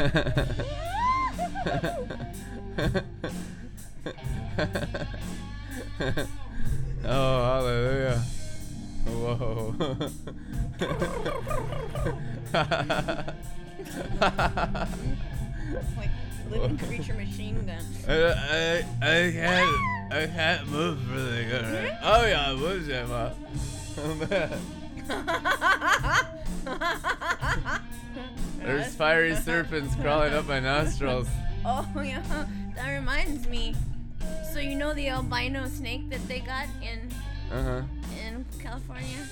oh, hallelujah. Whoa. like living creature machine gun. I, I, I can't, I can't move really good. Right? Oh yeah, I was yeah, ma. Oh man. There's fiery serpents crawling up my nostrils. Oh yeah, that reminds me. So you know the albino snake that they got in Uh huh. in California?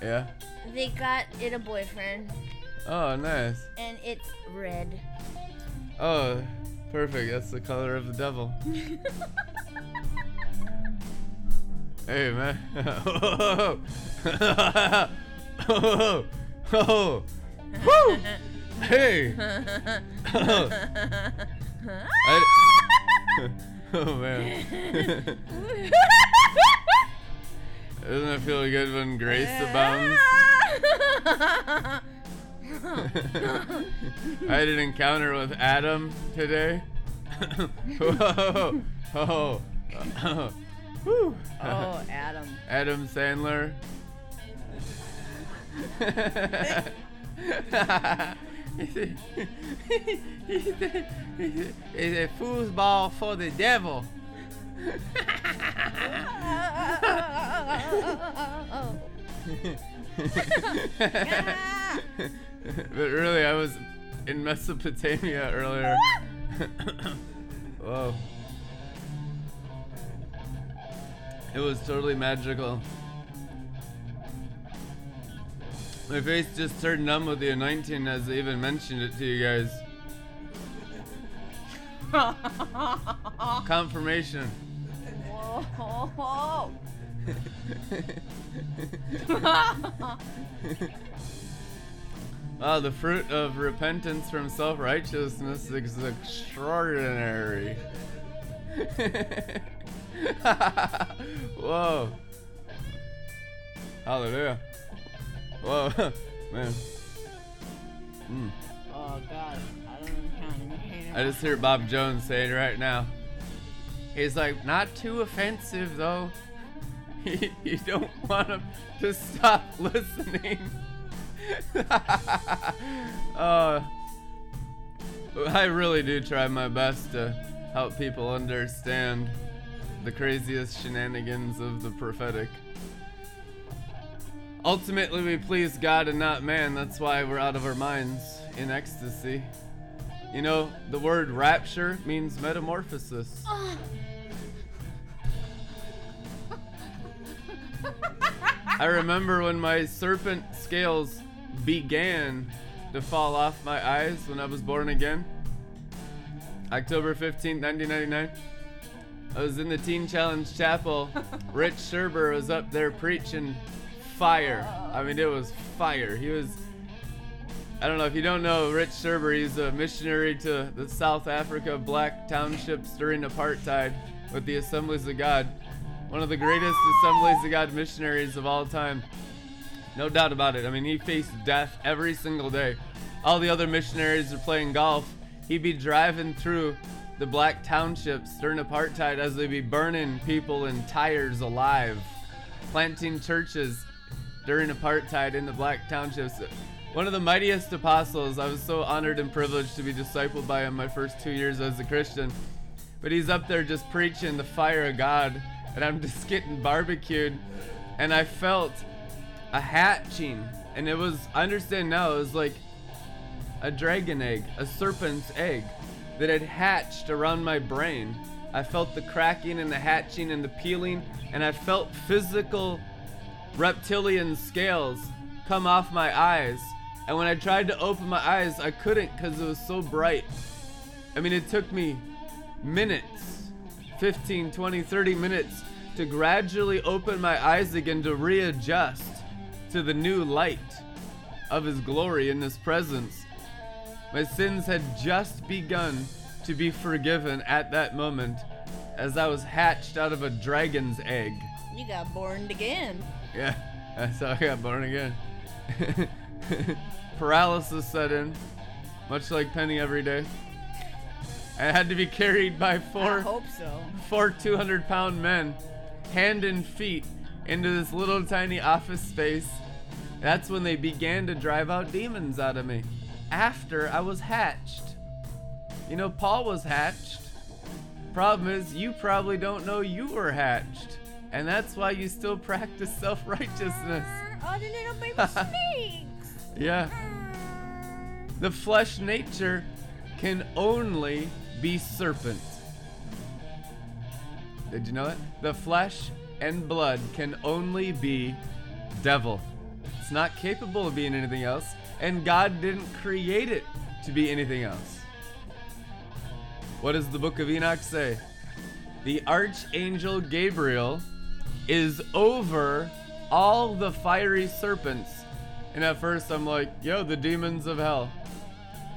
Yeah. They got it a boyfriend, Oh, nice. and it's red. Oh, perfect. That's the color of the devil. hey, man. oh, oh, Woo! Hey. I, oh man. Doesn't it feel good when grace abounds? I had an encounter with Adam today. Whoa. Oh. Whew. oh, Adam. Adam Sandler. He's, a, a foosball for the devil. but really, I was in Mesopotamia earlier. Whoa. It was totally magical. My face just turned numb with the anointing as I even mentioned it to you guys. Confirmation. Whoa. Wow, the fruit of repentance from self righteousness is extraordinary. Whoa. Hallelujah. Whoa. Man. Mm. Oh God, I don't how I just hear Bob Jones saying right now. He's like, not too offensive though. you don't want him to stop listening. uh, I really do try my best to help people understand the craziest shenanigans of the prophetic. Ultimately, we please God and not man. That's why we're out of our minds in ecstasy. You know, the word rapture means metamorphosis. I remember when my serpent scales began to fall off my eyes when I was born again. October 15, 1999. I was in the Teen Challenge Chapel. Rich Sherber was up there preaching fire. I mean, it was fire. He was. I don't know if you don't know Rich Sherber, he's a missionary to the South Africa black townships during apartheid with the Assemblies of God. One of the greatest Assemblies of God missionaries of all time. No doubt about it. I mean, he faced death every single day. All the other missionaries are playing golf. He'd be driving through the black townships during apartheid as they'd be burning people in tires alive, planting churches during apartheid in the black townships. One of the mightiest apostles. I was so honored and privileged to be discipled by him my first two years as a Christian. But he's up there just preaching the fire of God, and I'm just getting barbecued, and I felt a hatching, and it was. I understand now. It was like a dragon egg, a serpent's egg, that had hatched around my brain. I felt the cracking and the hatching and the peeling, and I felt physical reptilian scales come off my eyes. And when I tried to open my eyes, I couldn't because it was so bright. I mean, it took me minutes 15, 20, 30 minutes to gradually open my eyes again to readjust to the new light of His glory in His presence. My sins had just begun to be forgiven at that moment as I was hatched out of a dragon's egg. You got born again. Yeah, that's how I got born again. Paralysis set in. much like Penny every day. I had to be carried by I four hope so. four 200 pound men, hand and feet, into this little tiny office space. That's when they began to drive out demons out of me. After I was hatched. You know, Paul was hatched. Problem is, you probably don't know you were hatched. And that's why you still practice self righteousness. Oh, the little baby snakes. Yeah. The flesh nature can only be serpent. Did you know that? The flesh and blood can only be devil. It's not capable of being anything else, and God didn't create it to be anything else. What does the book of Enoch say? The archangel Gabriel is over all the fiery serpents. And at first I'm like, yo, the demons of hell.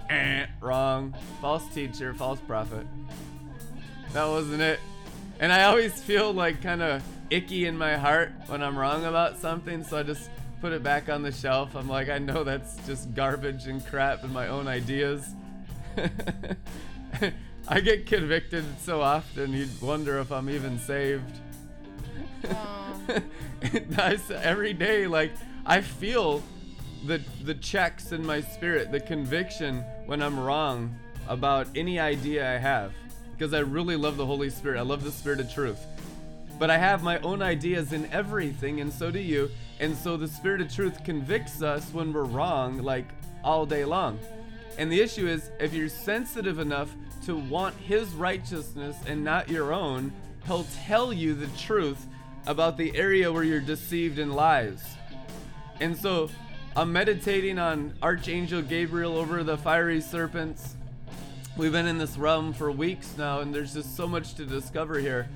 Eh, wrong. False teacher, false prophet. That wasn't it. And I always feel like kind of icky in my heart when I'm wrong about something, so I just put it back on the shelf. I'm like, I know that's just garbage and crap and my own ideas. I get convicted so often, you'd wonder if I'm even saved. That's every day. Like I feel the the checks in my spirit, the conviction when I'm wrong about any idea I have, because I really love the Holy Spirit. I love the Spirit of Truth. But I have my own ideas in everything, and so do you. And so the Spirit of Truth convicts us when we're wrong, like all day long. And the issue is, if you're sensitive enough to want His righteousness and not your own, He'll tell you the truth about the area where you're deceived in lies. And so I'm meditating on Archangel Gabriel over the fiery serpents. We've been in this realm for weeks now, and there's just so much to discover here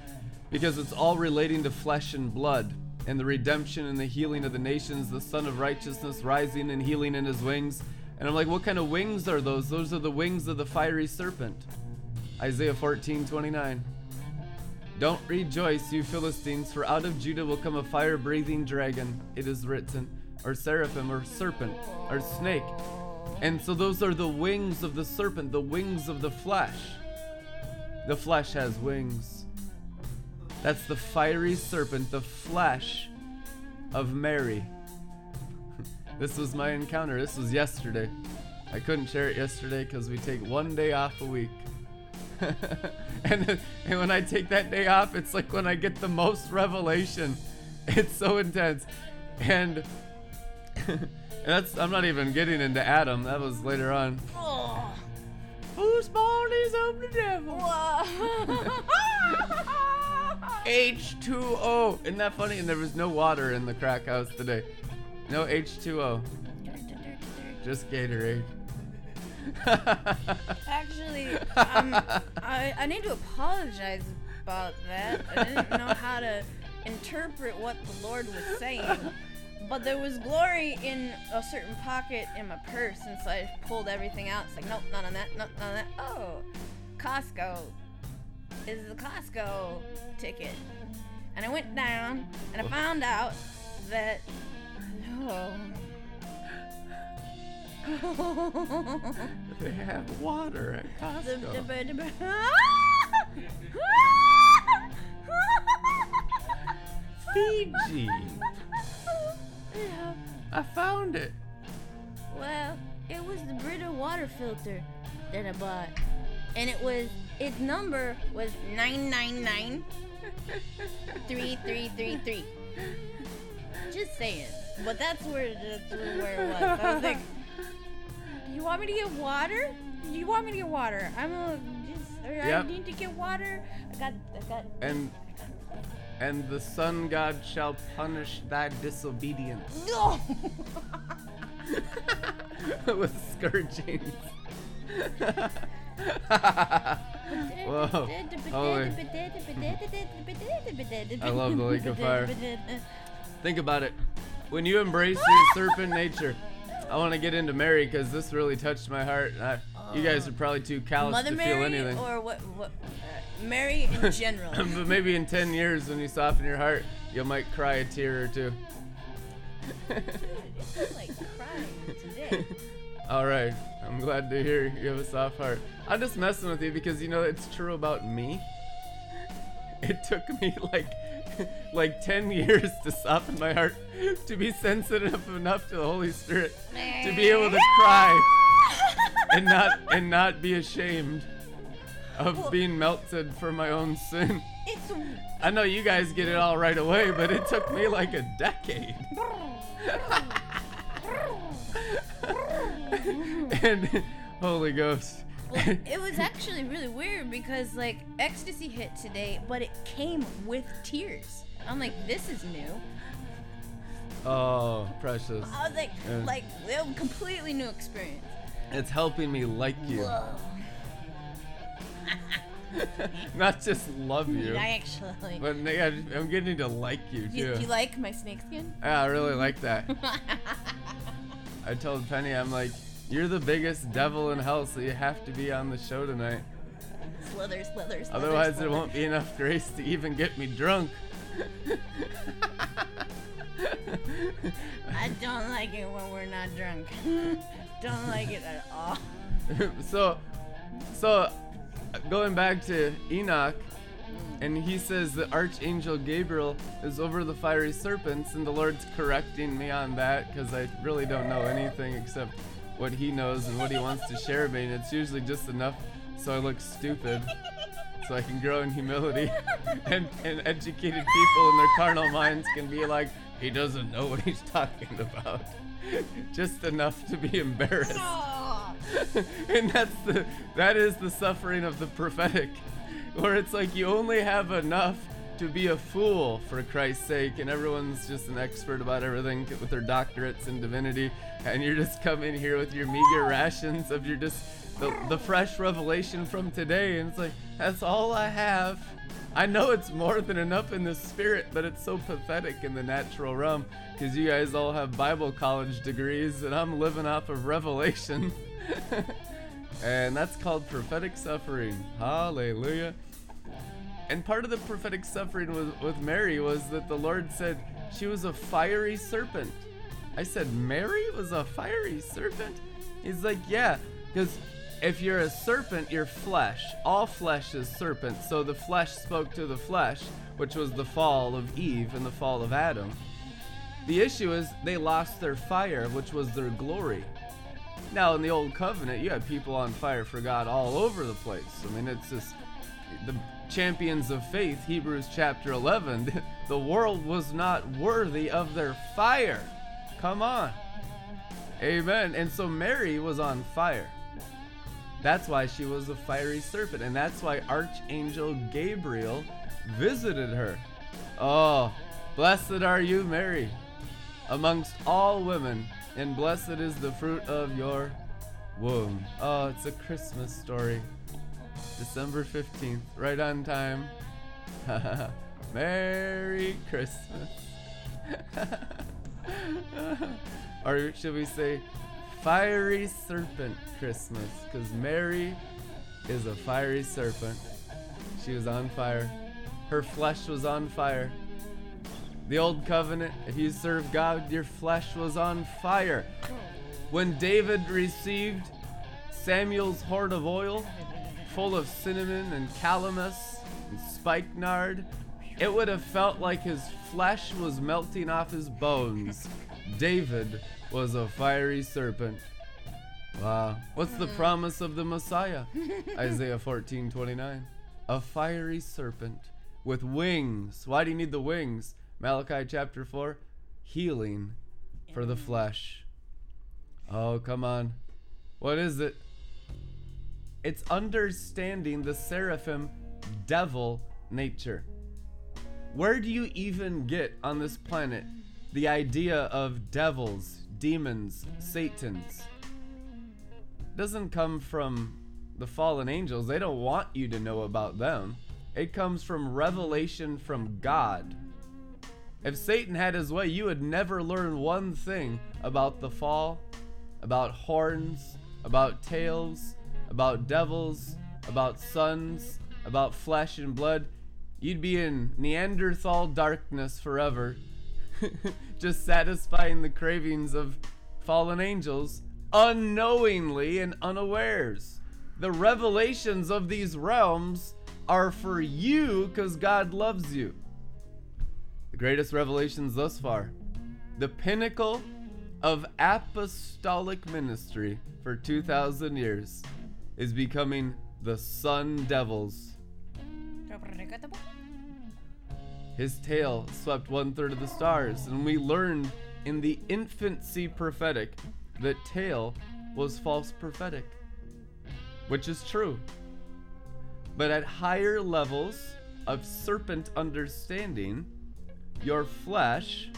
because it's all relating to flesh and blood and the redemption and the healing of the nations, the Son of Righteousness rising and healing in his wings. And I'm like, what kind of wings are those? Those are the wings of the fiery serpent. Isaiah 14 29. Don't rejoice, you Philistines, for out of Judah will come a fire breathing dragon, it is written, or seraphim, or serpent, or snake. And so those are the wings of the serpent, the wings of the flesh. The flesh has wings. That's the fiery serpent, the flesh of Mary. this was my encounter. This was yesterday. I couldn't share it yesterday because we take one day off a week. and, and when I take that day off, it's like when I get the most revelation. It's so intense. And, and that's I'm not even getting into Adam. That was later on. Oh. Whose born is of the devil? H2O. Isn't that funny? And there was no water in the crack house today. No H2O. Just Gatorade. Actually, um, I, I need to apologize about that. I didn't know how to interpret what the Lord was saying. But there was glory in a certain pocket in my purse, and so I pulled everything out. It's like, nope, not on that, nope, none of that. Oh, Costco is the Costco ticket. And I went down, and I found out that no. They have water at Costco. Fiji. Yeah. I found it. Well, it was the Brita water filter that I bought. And it was its number was 999 3333. Just saying. But that's where that's where it was. I was like, you want me to get water? Do you want me to get water? I'm a just or I need to get water. I got I got And and the sun god shall punish thy disobedience No with scourgings. Whoa. Holy. I love the lake of fire. Think about it. When you embrace your serpent nature, I want to get into Mary because this really touched my heart. I, you guys are probably too callous Mother to Mary feel anything. or what what uh, Mary in general. but maybe in 10 years when you soften your heart, you might cry a tear or two. Dude, it's like crying today. All right. I'm glad to hear you have a soft heart. I'm just messing with you because you know it's true about me. It took me like like 10 years to soften my heart to be sensitive enough to the Holy Spirit to be able to cry and not and not be ashamed of being melted for my own sin. It's I know you guys get it all right away, but it took me like a decade. and Holy Ghost. Well, it was actually really weird because like ecstasy hit today, but it came with tears. I'm like, this is new. oh, precious. I was like, Yeah. like a completely new experience. It's helping me like you, not just love you. I actually. But I'm getting to like you too. you, do you like my snakeskin? Yeah, I really like that. I told Penny, I'm like, you're the biggest devil in hell, so you have to be on the show tonight. slither, slither, slither. Otherwise, slither. there won't be enough grace to even get me drunk. I don't like it when we're not drunk. don't like it at all. so, so going back to Enoch, and he says the Archangel Gabriel is over the fiery serpents, and the Lord's correcting me on that because I really don't know anything except what he knows and what he wants to share with me, and it's usually just enough so I look stupid. So I can grow in humility, and, and educated people in their carnal minds can be like, he doesn't know what he's talking about. Just enough to be embarrassed and that's the that is the suffering of the prophetic where it's like you only have enough to be a fool for Christ's sake and everyone's just an expert about everything with their doctorates in divinity and you're just coming here with your meager rations of your just the, the fresh revelation from today and it's like that's all I have I know it's more than enough in the spirit, but it's so pathetic in the natural realm because you guys all have Bible college degrees and I'm living off of revelation. and that's called prophetic suffering. Hallelujah. And part of the prophetic suffering with, with Mary was that the Lord said she was a fiery serpent. I said, Mary was a fiery serpent? He's like, yeah, because if you're a serpent, you're flesh. All flesh is serpent. So the flesh spoke to the flesh, which was the fall of Eve and the fall of Adam. The issue is they lost their fire, which was their glory. Now, in the Old Covenant, you had people on fire for God all over the place. I mean, it's just the champions of faith, Hebrews chapter 11. The world was not worthy of their fire. Come on. Amen. And so Mary was on fire. That's why she was a fiery serpent. And that's why Archangel Gabriel visited her. Oh, blessed are you, Mary, amongst all women, and blessed is the fruit of your womb. Oh, it's a Christmas story. December 15th, right on time. Merry Christmas. or should we say, Fiery Serpent Christmas? Because Mary is a fiery serpent. She was on fire. Her flesh was on fire. The old covenant, if you serve God, your flesh was on fire. When David received Samuel's hoard of oil, full of cinnamon and calamus and spikenard, it would have felt like his flesh was melting off his bones. David was a fiery serpent. Wow. What's the mm-hmm. promise of the Messiah? Isaiah 14 29. A fiery serpent with wings. Why do you need the wings? Malachi chapter 4. Healing for the mm. flesh. Oh, come on. What is it? It's understanding the seraphim devil nature. Where do you even get on this planet the idea of devils, demons, satans? Doesn't come from the fallen angels. They don't want you to know about them. It comes from revelation from God. If Satan had his way, you would never learn one thing about the fall, about horns, about tails, about devils, about sons, about flesh and blood. You'd be in Neanderthal darkness forever, just satisfying the cravings of fallen angels unknowingly and unawares. The revelations of these realms are for you because God loves you. The greatest revelations thus far. The pinnacle of apostolic ministry for 2,000 years is becoming the sun devils. His tail swept one third of the stars, and we learned in the infancy prophetic that tail was false prophetic, which is true. But at higher levels of serpent understanding, your flesh,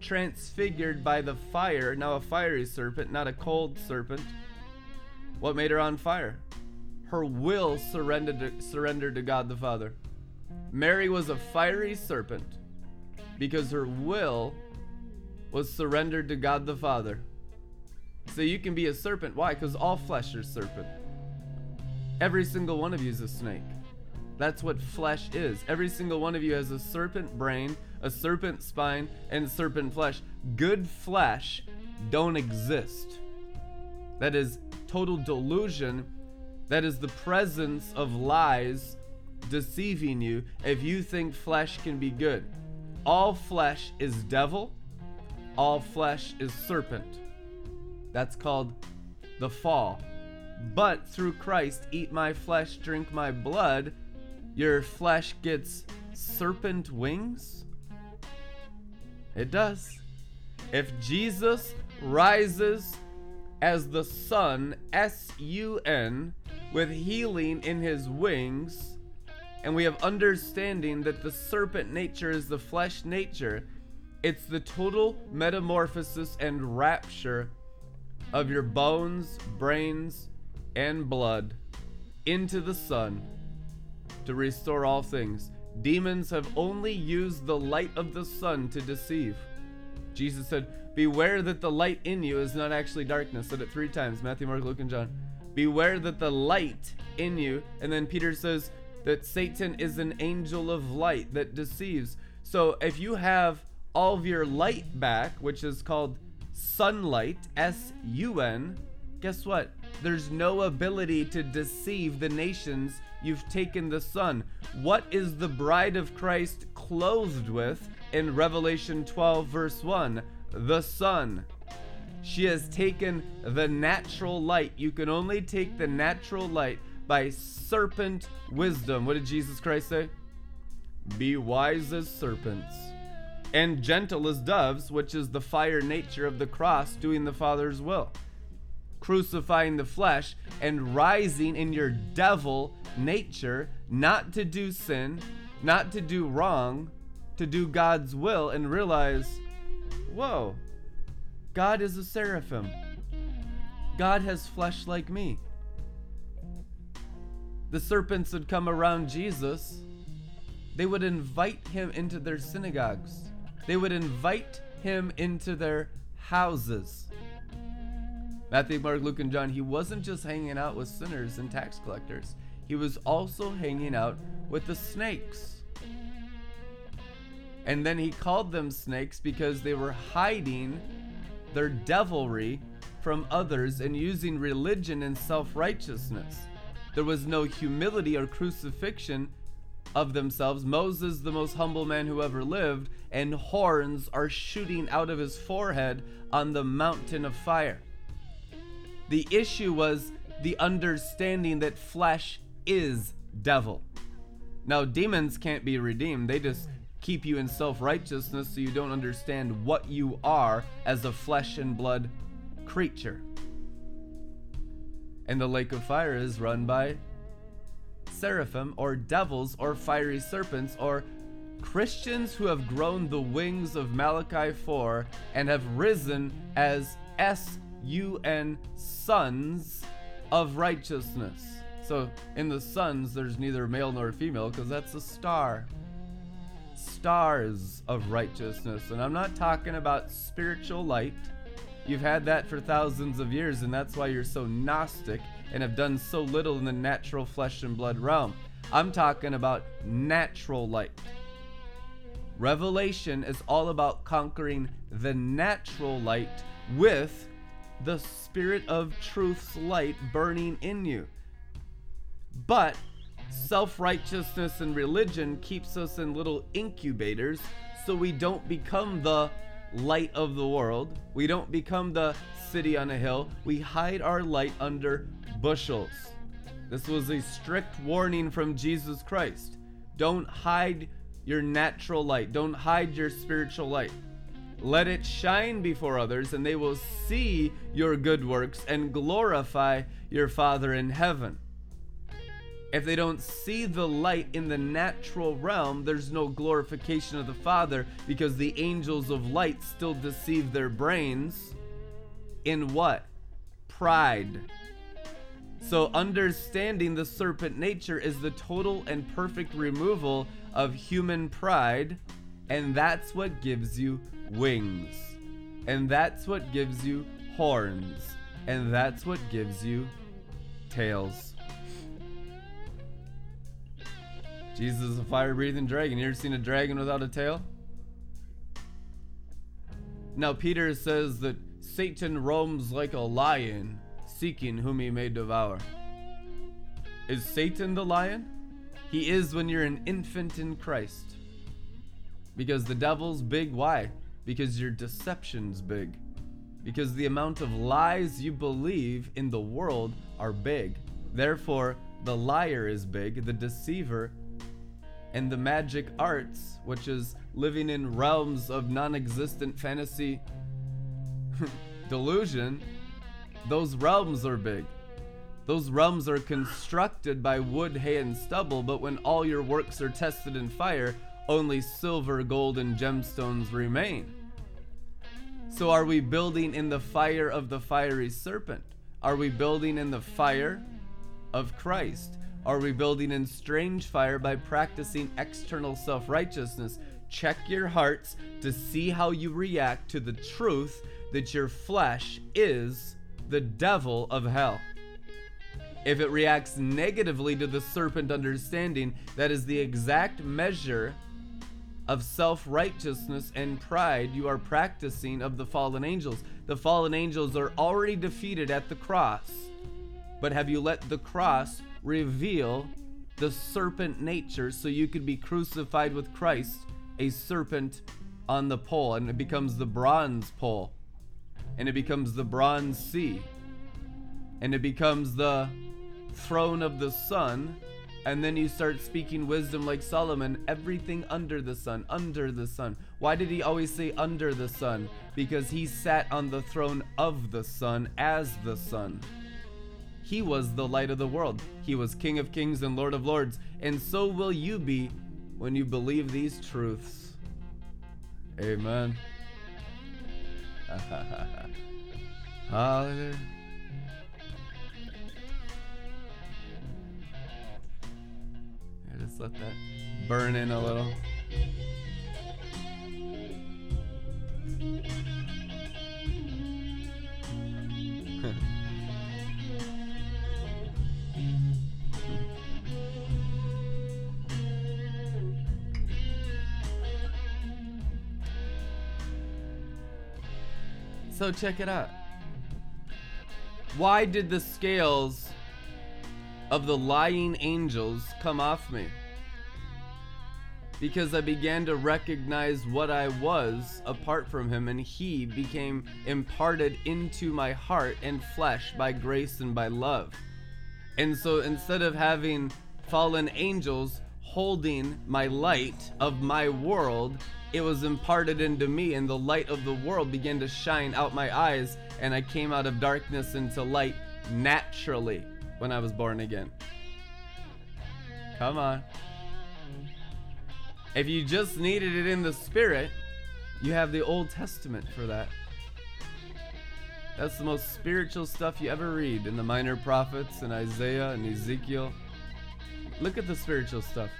transfigured by the fire, now a fiery serpent, not a cold serpent, what made her on fire? Her will surrendered to, surrendered to God the Father. Mary was a fiery serpent because her will was surrendered to God the Father. So you can be a serpent. Why? Because all flesh is serpent. Every single one of you is a snake. That's what flesh is. Every single one of you has a serpent brain, a serpent spine, and serpent flesh. Good flesh don't exist. That is total delusion. That is the presence of lies deceiving you if you think flesh can be good. All flesh is devil, all flesh is serpent. That's called the fall. But through Christ, eat my flesh, drink my blood, your flesh gets serpent wings? It does. If Jesus rises as the sun, S U N, with healing in his wings, and we have understanding that the serpent nature is the flesh nature, it's the total metamorphosis and rapture of your bones, brains, and blood into the sun to restore all things. Demons have only used the light of the sun to deceive. Jesus said, Beware that the light in you is not actually darkness. Said it three times Matthew, Mark, Luke, and John. Beware that the light in you. And then Peter says that Satan is an angel of light that deceives. So if you have all of your light back, which is called sunlight, S U N, guess what? There's no ability to deceive the nations. You've taken the sun. What is the bride of Christ clothed with in Revelation 12, verse 1? The sun. She has taken the natural light. You can only take the natural light by serpent wisdom. What did Jesus Christ say? Be wise as serpents and gentle as doves, which is the fire nature of the cross, doing the Father's will crucifying the flesh and rising in your devil nature, not to do sin, not to do wrong, to do God's will, and realize, whoa, God is a seraphim. God has flesh like me. The serpents would come around Jesus. They would invite him into their synagogues. They would invite him into their houses. Matthew, Mark, Luke, and John, he wasn't just hanging out with sinners and tax collectors, he was also hanging out with the snakes. And then he called them snakes because they were hiding their devilry from others and using religion and self righteousness. There was no humility or crucifixion of themselves. Moses, the most humble man who ever lived, and horns are shooting out of his forehead on the mountain of fire. The issue was the understanding that flesh is devil. Now, demons can't be redeemed, they just keep you in self righteousness so you don't understand what you are as a flesh and blood creature. And the lake of fire is run by seraphim or devils or fiery serpents or Christians who have grown the wings of Malachi 4 and have risen as S U N sons of righteousness. So in the sons, there's neither male nor female because that's a star. Stars of righteousness. And I'm not talking about spiritual light. You've had that for thousands of years, and that's why you're so Gnostic and have done so little in the natural flesh and blood realm. I'm talking about natural light. Revelation is all about conquering the natural light with the Spirit of truth's light burning in you. But self righteousness and religion keeps us in little incubators so we don't become the light of the world. We don't become the city on a hill. We hide our light under bushels. This was a strict warning from Jesus Christ. Don't hide your natural light, don't hide your spiritual light. Let it shine before others, and they will see your good works and glorify your Father in heaven. If they don't see the light in the natural realm, there's no glorification of the Father because the angels of light still deceive their brains in what? Pride. So, understanding the serpent nature is the total and perfect removal of human pride, and that's what gives you wings. And that's what gives you horns. And that's what gives you tails. Jesus is a fire breathing dragon. You ever seen a dragon without a tail? Now, Peter says that Satan roams like a lion, seeking whom he may devour. Is Satan the lion? He is when you're an infant in Christ. Because the devil's big. Why? Because your deception's big. Because the amount of lies you believe in the world are big. Therefore, the liar is big, the deceiver, and the magic arts, which is living in realms of non existent fantasy delusion, those realms are big. Those realms are constructed by wood, hay, and stubble, but when all your works are tested in fire, only silver, gold, and gemstones remain. So, are we building in the fire of the fiery serpent? Are we building in the fire of Christ? Are we building in strange fire by practicing external self righteousness? Check your hearts to see how you react to the truth that your flesh is the devil of hell. If it reacts negatively to the serpent understanding, that is the exact measure of self righteousness and pride you are practicing of the fallen angels. The fallen angels are already defeated at the cross. But have you let the cross reveal the serpent nature so you could be crucified with Christ, a serpent on the pole, and it becomes the bronze pole, and it becomes the bronze sea, and it becomes the throne of the sun. And then you start speaking wisdom like Solomon, everything under the sun, under the sun. Why did he always say under the sun? Because he sat on the throne of the sun as the sun. He was the light of the world. He was King of kings and Lord of lords. And so will you be when you believe these truths. Amen. Hallelujah. Yeah, just let that burn in a little. So check it out. Why did the scales of the lying angels come off me? Because I began to recognize what I was apart from him, and he became imparted into my heart and flesh by grace and by love. And so instead of having fallen angels holding my light of my world, it was imparted into me, and the light of the world began to shine out my eyes, and I came out of darkness into light naturally when I was born again. Come on. If you just needed it in the spirit, you have the Old Testament for that. That's the most spiritual stuff you ever read in the minor prophets and Isaiah and Ezekiel. Look at the spiritual stuff.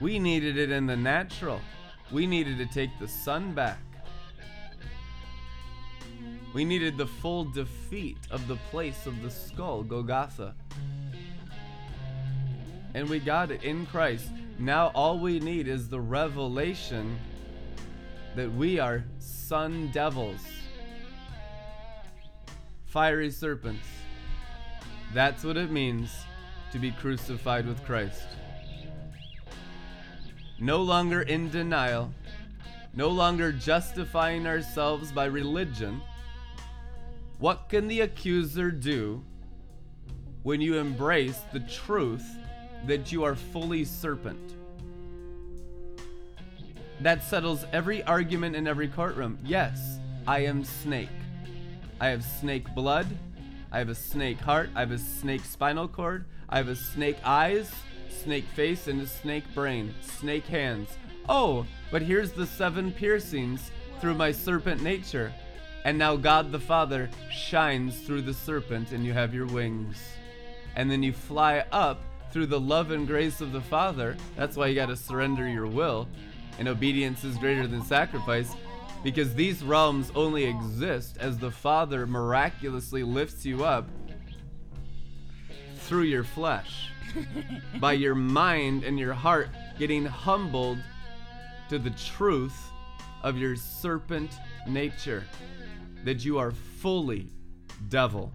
We needed it in the natural. We needed to take the sun back. We needed the full defeat of the place of the skull, Golgotha. And we got it in Christ. Now all we need is the revelation that we are sun devils. fiery serpents. That's what it means to be crucified with Christ. No longer in denial, no longer justifying ourselves by religion. What can the accuser do when you embrace the truth that you are fully serpent? That settles every argument in every courtroom. Yes, I am snake. I have snake blood. I have a snake heart. I have a snake spinal cord. I have a snake eyes, snake face, and a snake brain. Snake hands. Oh, but here's the seven piercings through my serpent nature. And now God the Father shines through the serpent, and you have your wings. And then you fly up through the love and grace of the Father. That's why you got to surrender your will. And obedience is greater than sacrifice because these realms only exist as the Father miraculously lifts you up through your flesh by your mind and your heart getting humbled to the truth of your serpent nature that you are fully devil.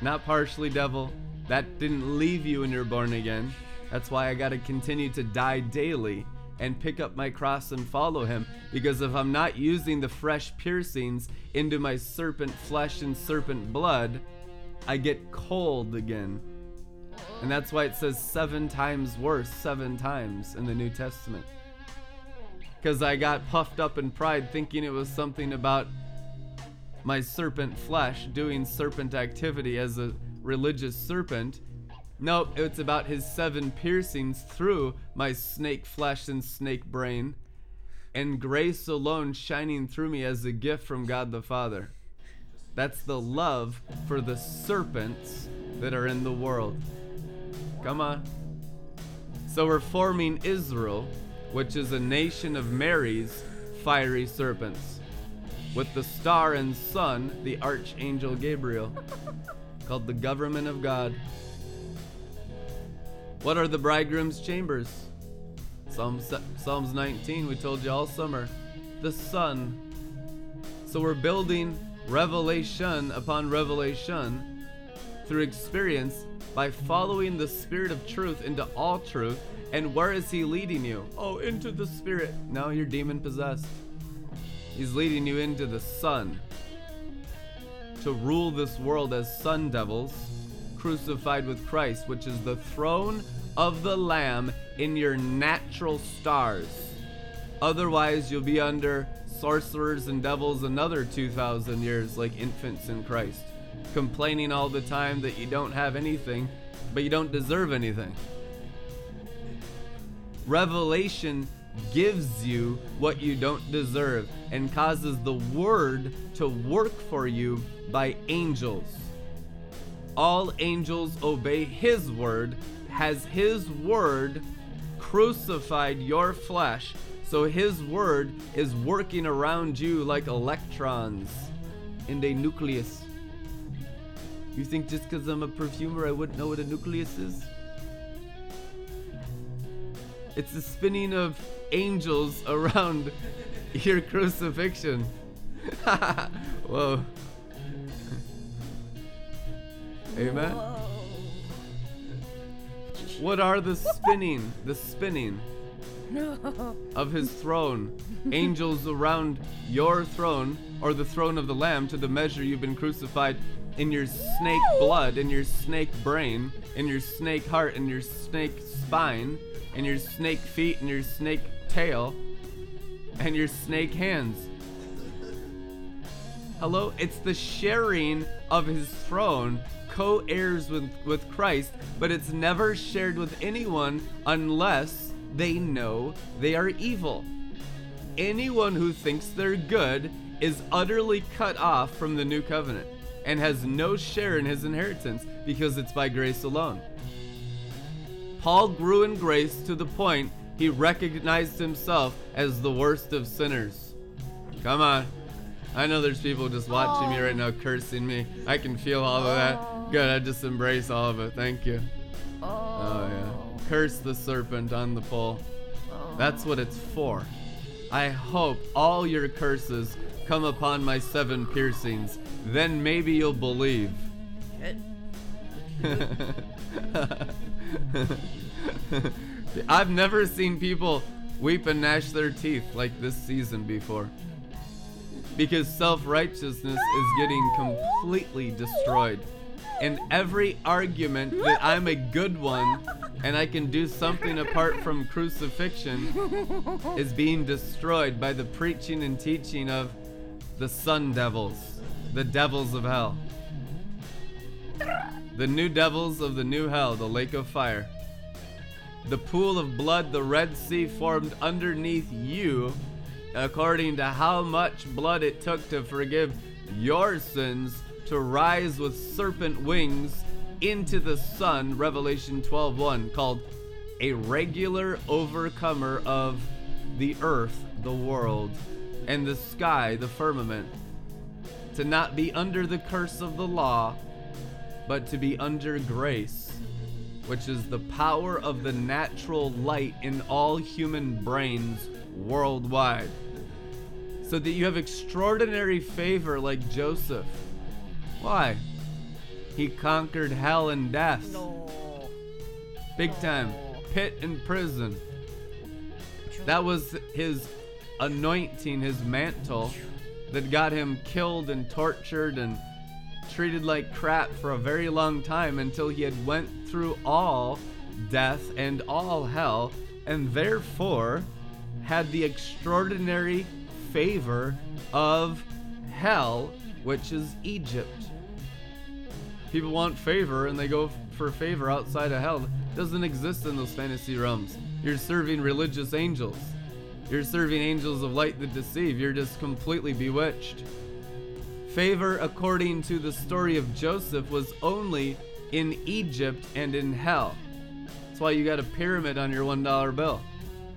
Not partially devil. That didn't leave you when you're born again. That's why i got to continue to die daily and pick up my cross and follow him. Because if I'm not using the fresh piercings into my serpent flesh and serpent blood, I get cold again. And that's why it says seven times worse, seven times in the New Testament. Because I got puffed up in pride thinking it was something about my serpent flesh doing serpent activity as a religious serpent Nope, it's about his seven piercings through my snake flesh and snake brain, and grace alone shining through me as a gift from God the Father. That's the love for the serpents that are in the world. Come on. So we're forming Israel, which is a nation of Mary's fiery serpents, with the star and sun, the archangel Gabriel, called the government of God. What are the bridegroom's chambers? Psalms, Psalms 19, we told you all summer. The sun. So we're building revelation upon revelation through experience by following the Spirit of truth into all truth. And where is He leading you? Oh, into the Spirit. No, you're demon possessed. He's leading you into the Son to rule this world as sun devils crucified with Christ, which is the throne of the Lamb in your natural stars. Otherwise, you'll be under sorcerers and devils another 2,000 years like infants in Christ, complaining all the time that you don't have anything, but you don't deserve anything. Revelation gives you what you don't deserve and causes the word to work for you by angels. All angels obey his word has His Word crucified your flesh. So His Word is working around you like electrons in a nucleus. You think just because I'm a perfumer I wouldn't know what a nucleus is? It's the spinning of angels around your crucifixion. Whoa. Amen. Whoa. What are the spinning, the spinning of his throne? Angels around your throne, or the throne of the Lamb, to the measure you've been crucified in your snake blood, in your snake brain, in your snake heart, in your snake spine, in your snake feet, in your snake tail, and your snake hands. Hello? It's the sharing of his throne co heirs with, with Christ, but it's never shared with anyone unless they know they are evil. Anyone who thinks they're good is utterly cut off from the new covenant and has no share in his inheritance because it's by grace alone. Paul grew in grace to the point he recognized himself as the worst of sinners. Come on. I know there's people just watching me right now oh. cursing me. I can feel all of that. Oh. Good, I just embrace all of it. Thank you. Oh, oh yeah. Curse the serpent on the pole. Oh. That's what it's for. I hope all your curses come upon my seven piercings then maybe you'll believe. Good. I've never seen people weep and gnash their teeth like this season before. Because self righteousness is getting completely destroyed. And every argument that I'm a good one and I can do something apart from crucifixion is being destroyed by the preaching and teaching of the sun devils, the devils of hell. The new devils of the new hell, the lake of fire. The pool of blood, the Red Sea formed underneath you, according to how much blood it took to forgive your sins, to rise with serpent wings into the sun, Revelation 12:1, called a regular overcomer of the earth, the world, and the sky, the firmament, to not be under the curse of the law, but to be under grace, which is the power of the natural light in all human brains worldwide. So that you have extraordinary favor like Joseph. Why? He conquered hell and death. No. Big time. Pit and prison. That was his anointing, his mantle, that got him killed and tortured and treated like crap for a very long time until he had went through all death and all hell and therefore had the extraordinary favor of hell which is Egypt. People want favor and they go for favor outside of hell. Doesn't exist in those fantasy realms. You're serving religious angels. You're serving angels of light that deceive. You're just completely bewitched. Favor, according to the story of Joseph, was only in Egypt and in hell. That's why you got a pyramid on your $1 bill.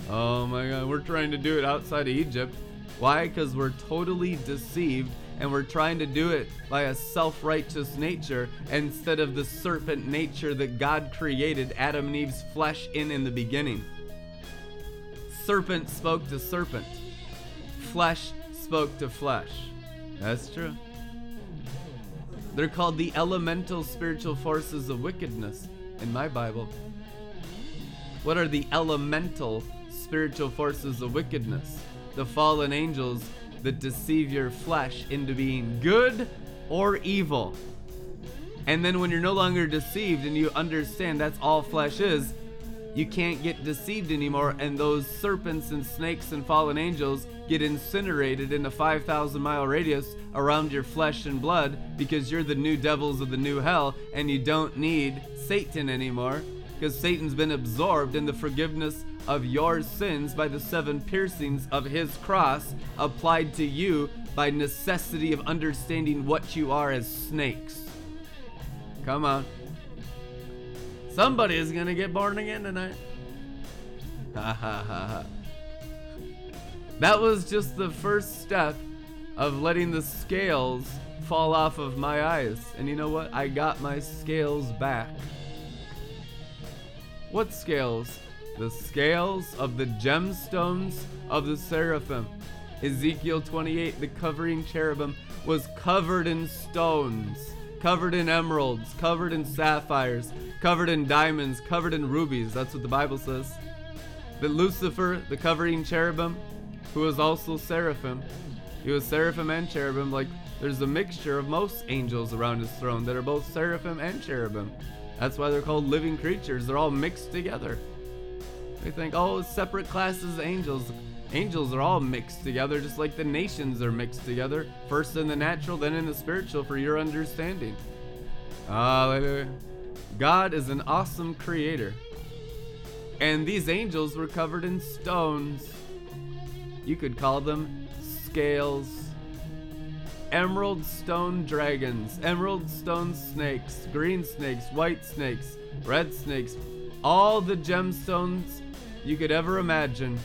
Oh my god, we're trying to do it outside of Egypt. Why? Because we're totally deceived and we're trying to do it by a self righteous nature instead of the serpent nature that God created Adam and Eve's flesh in in the beginning. Serpent spoke to serpent, flesh spoke to flesh. That's true. They're called the elemental spiritual forces of wickedness in my Bible. What are the elemental spiritual forces of wickedness? The fallen angels that deceive your flesh into being good or evil. And then when you're no longer deceived and you understand that's all flesh is, you can't get deceived anymore, and those serpents and snakes and fallen angels get incinerated in a 5,000 mile radius around your flesh and blood because you're the new devils of the new hell and you don't need Satan anymore because Satan's been absorbed in the forgiveness of your sins by the seven piercings of his cross applied to you by necessity of understanding what you are as snakes. Come on. Somebody is gonna get born again tonight. Ha ha ha ha. That was just the first step of letting the scales fall off of my eyes. And you know what? I got my scales back. What scales? The scales of the gemstones of the seraphim. Ezekiel 28, the covering cherubim, was covered in stones, covered in emeralds, covered in sapphires, covered in diamonds, covered in rubies. That's what the Bible says. That Lucifer, the covering cherubim, who was also seraphim, he was seraphim and cherubim. Like there's a mixture of most angels around his throne that are both seraphim and cherubim. That's why they're called living creatures. They're all mixed together. We think, oh, separate classes of angels. Angels are all mixed together, just like the nations are mixed together. First in the natural, then in the spiritual, for your understanding. Hallelujah. God is an awesome creator. And these angels were covered in stones. You could call them scales. Emerald stone dragons, emerald stone snakes, green snakes, white snakes, red snakes, all the gemstones you could ever imagine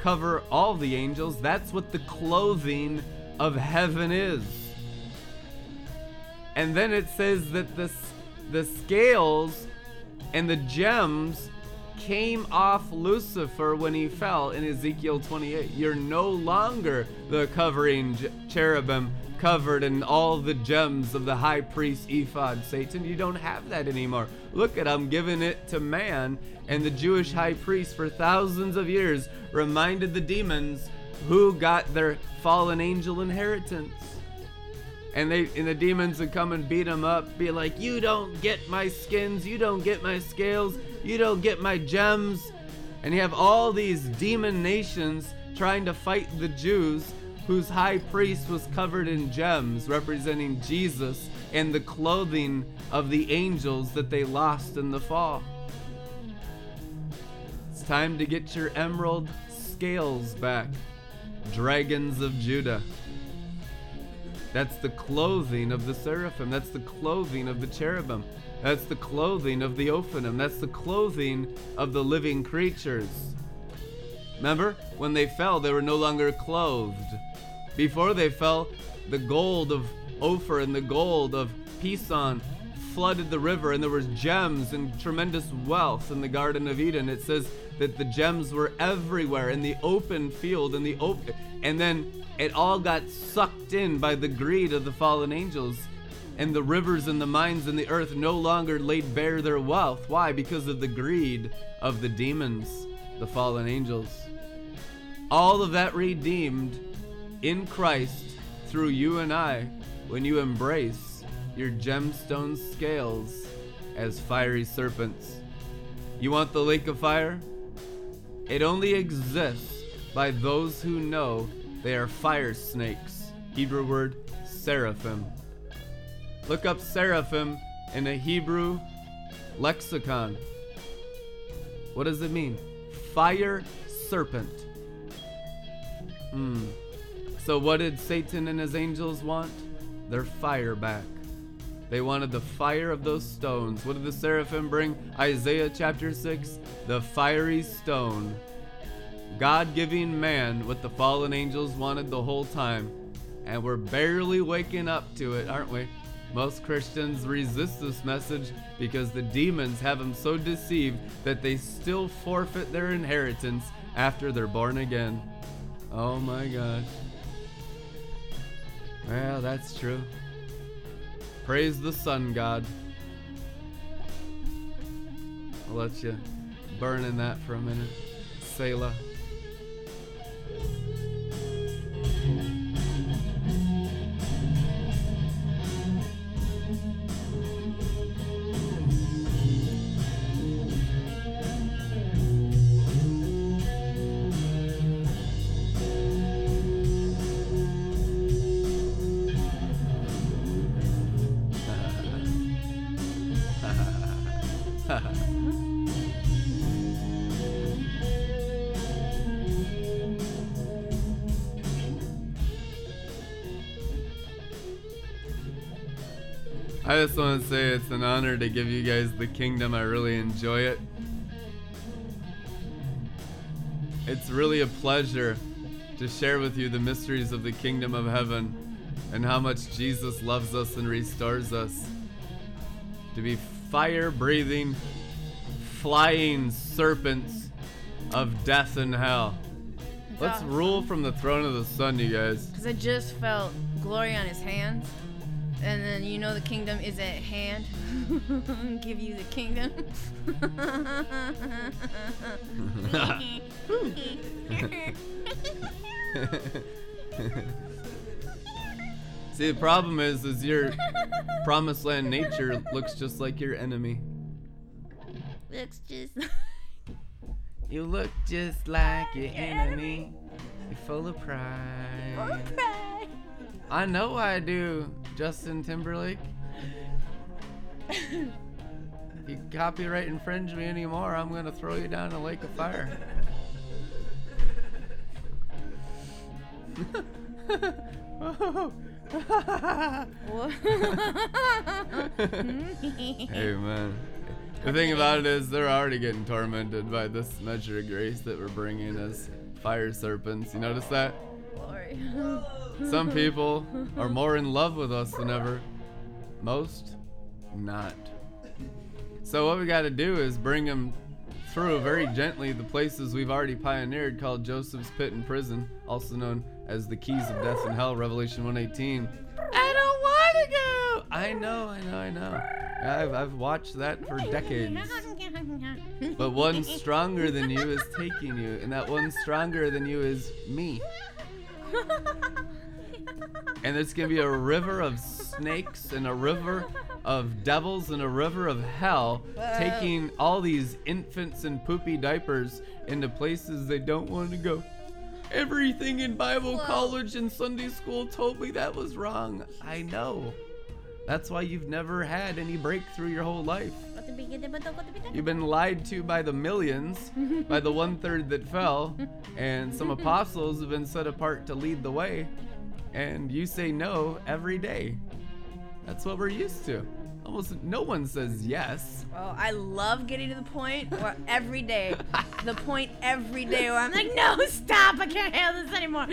cover all the angels. That's what the clothing of heaven is. And then it says that the, the scales and the gems came off Lucifer when he fell in Ezekiel 28. You're no longer the covering cherubim covered in all the gems of the high priest ephod. Satan, you don't have that anymore. Look at I'm giving it to man. And the Jewish high priest for thousands of years reminded the demons who got their fallen angel inheritance. And they and the demons would come and beat him up, be like, "You don't get my skins, you don't get my scales, you don't get my gems." And you have all these demon nations trying to fight the Jews whose high priest was covered in gems representing Jesus and the clothing of the angels that they lost in the fall. It's time to get your emerald scales back, dragons of Judah. That's the clothing of the seraphim. That's the clothing of the cherubim. That's the clothing of the Ophanim. That's the clothing of the living creatures. Remember, when they fell, they were no longer clothed. Before they fell, the gold of Ophir and the gold of Pison flooded the river, and there was gems and tremendous wealth in the Garden of Eden. It says that the gems were everywhere in the open field, in the open, and then it all got sucked in by the greed of the fallen angels and the rivers and the mines and the earth no longer laid bare their wealth. Why? Because of the greed of the demons, the fallen angels. All of that redeemed in Christ through you and I when you embrace your gemstone scales as fiery serpents. You want the lake of fire? It only exists by those who know they are fire snakes. Hebrew word seraphim. Look up seraphim in a Hebrew lexicon. What does it mean? Fire serpent. Hmm. So, what did Satan and his angels want? Their fire back. They wanted the fire of those stones. What did the seraphim bring? Isaiah chapter 6 the fiery stone. God giving man what the fallen angels wanted the whole time. And we're barely waking up to it, aren't we? Most Christians resist this message because the demons have them so deceived that they still forfeit their inheritance after they're born again. Oh my gosh. Well, that's true. Praise the sun god. I'll let you burn in that for a minute. Selah. I just want to say it's an honor to give you guys the kingdom. I really enjoy it. It's really a pleasure to share with you the mysteries of the kingdom of heaven and how much Jesus loves us and restores us. To be fire breathing, flying serpents of death and hell. Let's awesome. rule from the throne of the sun, you guys. Because I just felt glory on his hands. And then you know the kingdom is at hand. Give you the kingdom. See, the problem is, is your promised land nature looks just like your enemy. Looks just. You look just like your enemy. You're full of pride. I know I do, Justin Timberlake. if you copyright infringe me anymore, I'm gonna throw you down a lake of fire. hey man. The thing about it is, they're already getting tormented by this measure of grace that we're bringing as fire serpents. You notice that? Glory. Some people are more in love with us than ever. Most, not. So, what we got to do is bring them through very gently the places we've already pioneered called Joseph's Pit and Prison, also known as the Keys of Death and Hell, Revelation 118. I don't want to go! I know, I know, I know. I've, I've watched that for decades. But one stronger than you is taking you, and that one stronger than you is me. And there's gonna be a river of snakes and a river of devils and a river of hell taking all these infants in poopy diapers into places they don't want to go. Everything in Bible Whoa. college and Sunday school told me that was wrong. I know. That's why you've never had any breakthrough your whole life. You've been lied to by the millions, by the one third that fell, and some apostles have been set apart to lead the way, and you say no every day. That's what we're used to. Almost no one says yes. Oh, I love getting to the point where every day, the point every day where I'm like, no, stop, I can't handle this anymore.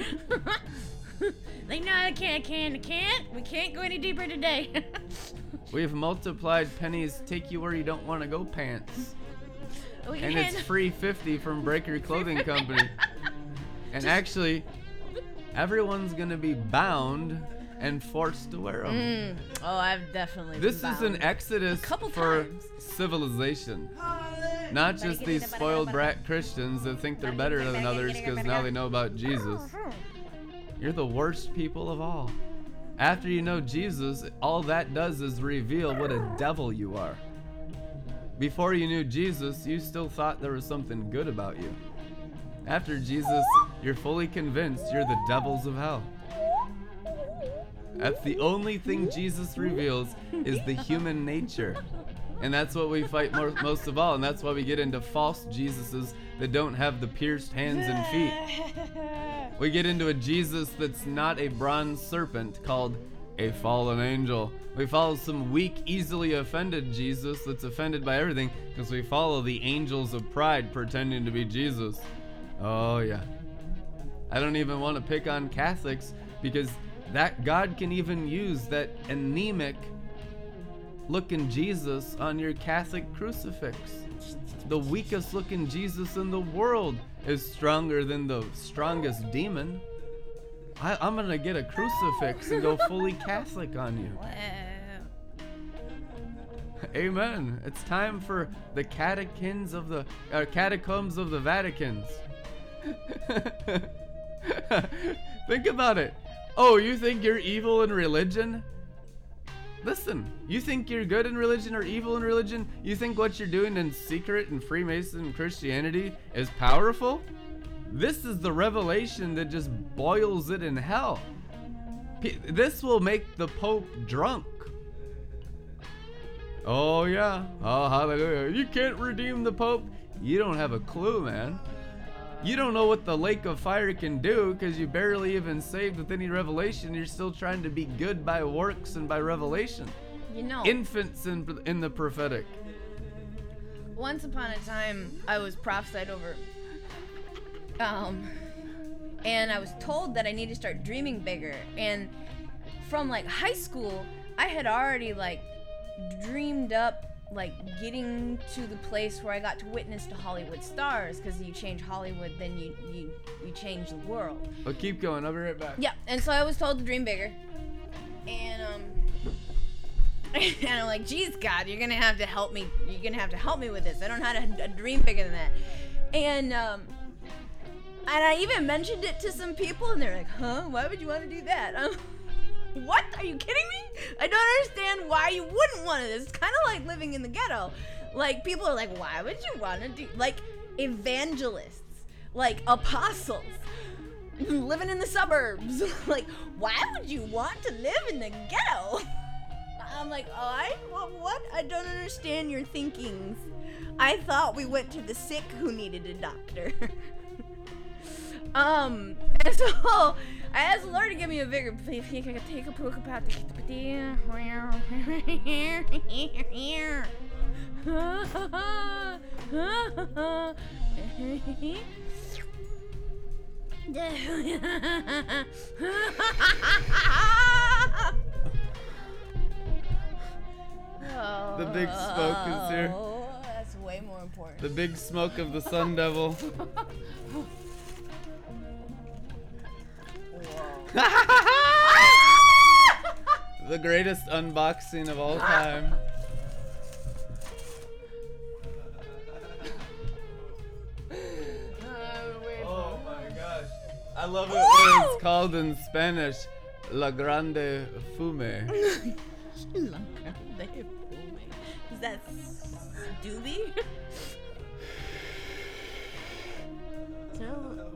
like, no, I can't, I can't, I can't. We can't go any deeper today. We've multiplied pennies take you where you don't want to go pants. And it's free 50 from Breaker Clothing Company. And actually, everyone's gonna be bound and forced to wear them. Mm. Oh, I've definitely. This been is an bound. exodus couple for times. civilization. Not just these spoiled brat Christians that think they're better than others because now they know about Jesus. You're the worst people of all. After you know Jesus, all that does is reveal what a devil you are. Before you knew Jesus, you still thought there was something good about you. After Jesus, you're fully convinced you're the devils of hell. That's the only thing Jesus reveals is the human nature. And that's what we fight more, most of all. And that's why we get into false Jesuses that don't have the pierced hands and feet. We get into a Jesus that's not a bronze serpent called a fallen angel. We follow some weak, easily offended Jesus that's offended by everything because we follow the angels of pride pretending to be Jesus. Oh, yeah. I don't even want to pick on Catholics because that God can even use that anemic looking Jesus on your Catholic crucifix. The weakest looking Jesus in the world is stronger than the strongest demon. I, I'm gonna get a crucifix and go fully Catholic on you. Wow. Amen. It's time for the catechins of the uh, catacombs of the Vaticans. think about it. Oh, you think you're evil in religion? Listen, you think you're good in religion or evil in religion? You think what you're doing in secret in Freemason Christianity is powerful? This is the revelation that just boils it in hell. This will make the Pope drunk. Oh, yeah. Oh, hallelujah. You can't redeem the Pope. You don't have a clue, man. You don't know what the lake of fire can do because you barely even saved with any revelation. You're still trying to be good by works and by revelation. You know, Infants in, in the prophetic. once upon a time, I was prophesied over. Um, and I was told that I need to start dreaming bigger. And from like high school, I had already like dreamed up like getting to the place where I got to witness to Hollywood stars. Because you change Hollywood, then you you you change the world. But keep going. I'll be right back. Yeah, and so I was told to dream bigger. And um and I'm like, geez God, you're gonna have to help me you're gonna have to help me with this. I don't know how to dream bigger than that. And um and I even mentioned it to some people and they're like, huh? Why would you want to do that? I'm, what? Are you kidding me? I don't understand why you wouldn't want to. It's kinda like living in the ghetto. Like people are like, why would you want to do like evangelists, like apostles living in the suburbs. like, why would you want to live in the ghetto? I'm like, oh, I what, what? I don't understand your thinkings. I thought we went to the sick who needed a doctor. um, so I asked the Lord to give me a vigor. Please, can I take a poke about the. The big smoke is here. Oh, that's way more important. The big smoke of the Sun Devil. the greatest unboxing of all time. Oh my gosh. I love it when it's called in Spanish La Grande Fume. La Grande Fume. Is that Doobie? so,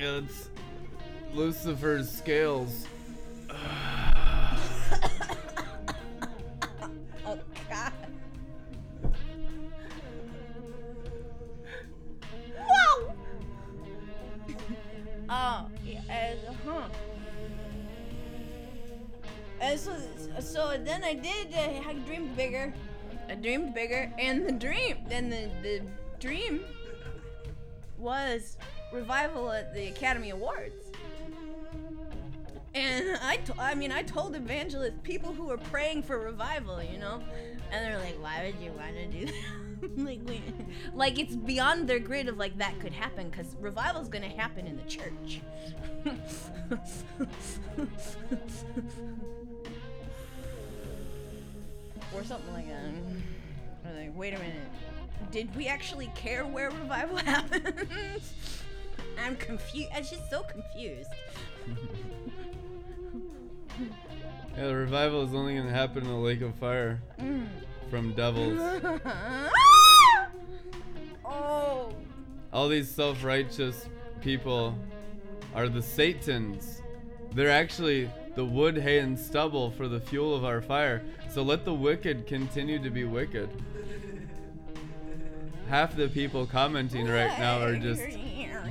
It's Lucifer's scales. Oh God! Wow! oh, and, huh? And so, so then I did. Uh, I dreamed bigger. I dreamed bigger, and the dream, then the the dream was revival at the Academy Awards. And I, to- I mean, I told evangelists, people who were praying for revival, you know, and they're like, "Why would you want to do that?" Like, wait, like it's beyond their grid of like that could happen because revival's gonna happen in the church. or something like that. Or like, wait a minute, did we actually care where revival happens? I'm confused. I'm just so confused. Yeah, the revival is only gonna happen in the lake of fire mm. from devils. oh. All these self righteous people are the Satans. They're actually the wood, hay, and stubble for the fuel of our fire. So let the wicked continue to be wicked. Half the people commenting right now are just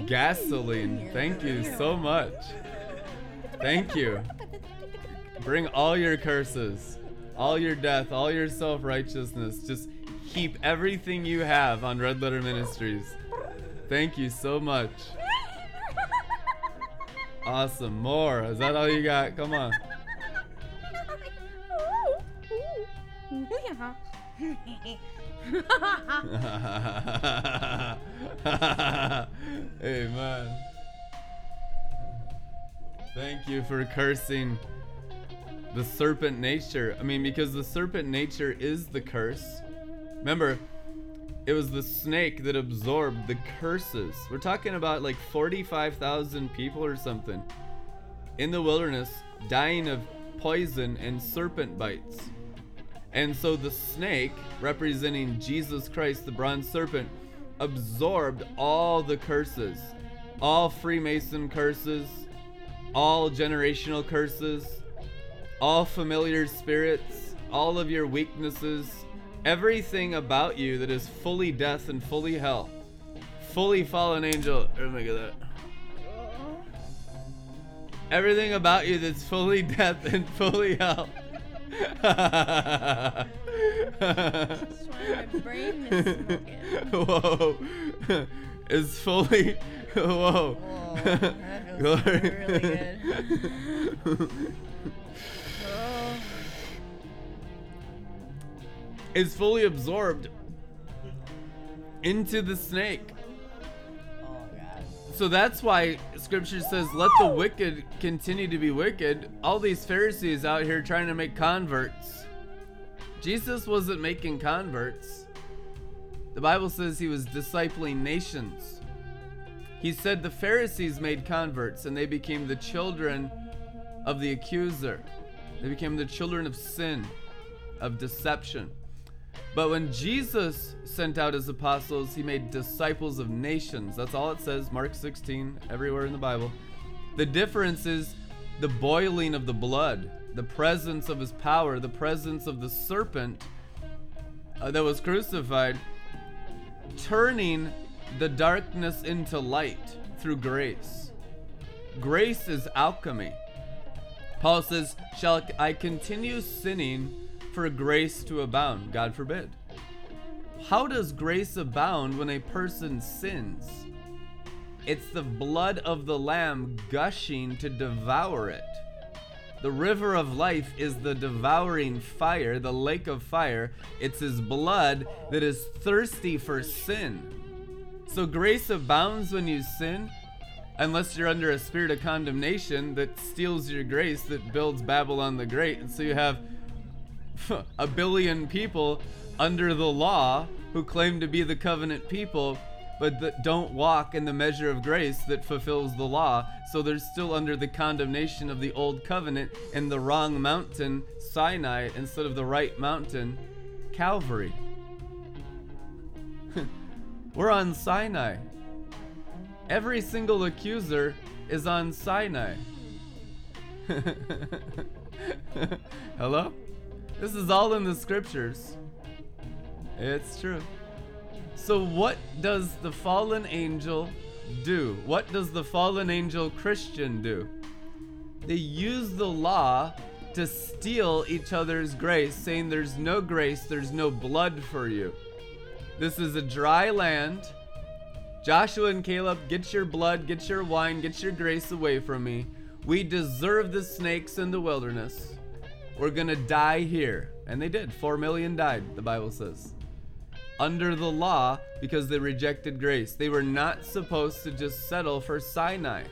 gasoline. Thank you so much. Thank you. Bring all your curses, all your death, all your self righteousness. Just heap everything you have on Red Letter Ministries. Thank you so much. Awesome. More. Is that all you got? Come on. Amen. Thank you for cursing the serpent nature. I mean, because the serpent nature is the curse. Remember, it was the snake that absorbed the curses. We're talking about like 45,000 people or something in the wilderness dying of poison and serpent bites. And so the snake, representing Jesus Christ, the bronze serpent, absorbed all the curses, all Freemason curses, all generational curses, all familiar spirits, all of your weaknesses, everything about you that is fully death and fully hell, fully fallen angel. Oh my god. Everything about you that's fully death and fully hell. That's why my brain is smoking. Whoa. It's fully. Whoa. Whoa, that feels really good. Oh. is fully absorbed into the snake. So that's why scripture says, let the wicked continue to be wicked. All these Pharisees out here trying to make converts. Jesus wasn't making converts. The Bible says he was discipling nations. He said the Pharisees made converts and they became the children of the accuser. They became the children of sin, of deception. But when Jesus sent out his apostles, he made disciples of nations. That's all it says, Mark 16, everywhere in the Bible. The difference is the boiling of the blood, the presence of his power, the presence of the serpent uh, that was crucified, turning the darkness into light through grace. Grace is alchemy. Paul says, Shall I continue sinning for grace to abound? God forbid. How does grace abound when a person sins? It's the blood of the Lamb gushing to devour it. The river of life is the devouring fire, the lake of fire. It's his blood that is thirsty for sin. So grace abounds when you sin, unless you're under a spirit of condemnation that steals your grace, that builds Babylon the Great. And so you have a billion people under the law who claim to be the covenant people but that don't walk in the measure of grace that fulfills the law. So they're still under the condemnation of the old covenant and the wrong mountain, Sinai, instead of the right mountain, Calvary. We're on Sinai. Every single accuser is on Sinai. Hello? This is all in the scriptures. It's true. So, what does the fallen angel do? What does the fallen angel Christian do? They use the law to steal each other's grace, saying there's no grace, there's no blood for you. This is a dry land. Joshua and Caleb, get your blood, get your wine, get your grace away from me. We deserve the snakes in the wilderness. We're gonna die here. And they did. Four million died, the Bible says under the law because they rejected grace. They were not supposed to just settle for Sinai.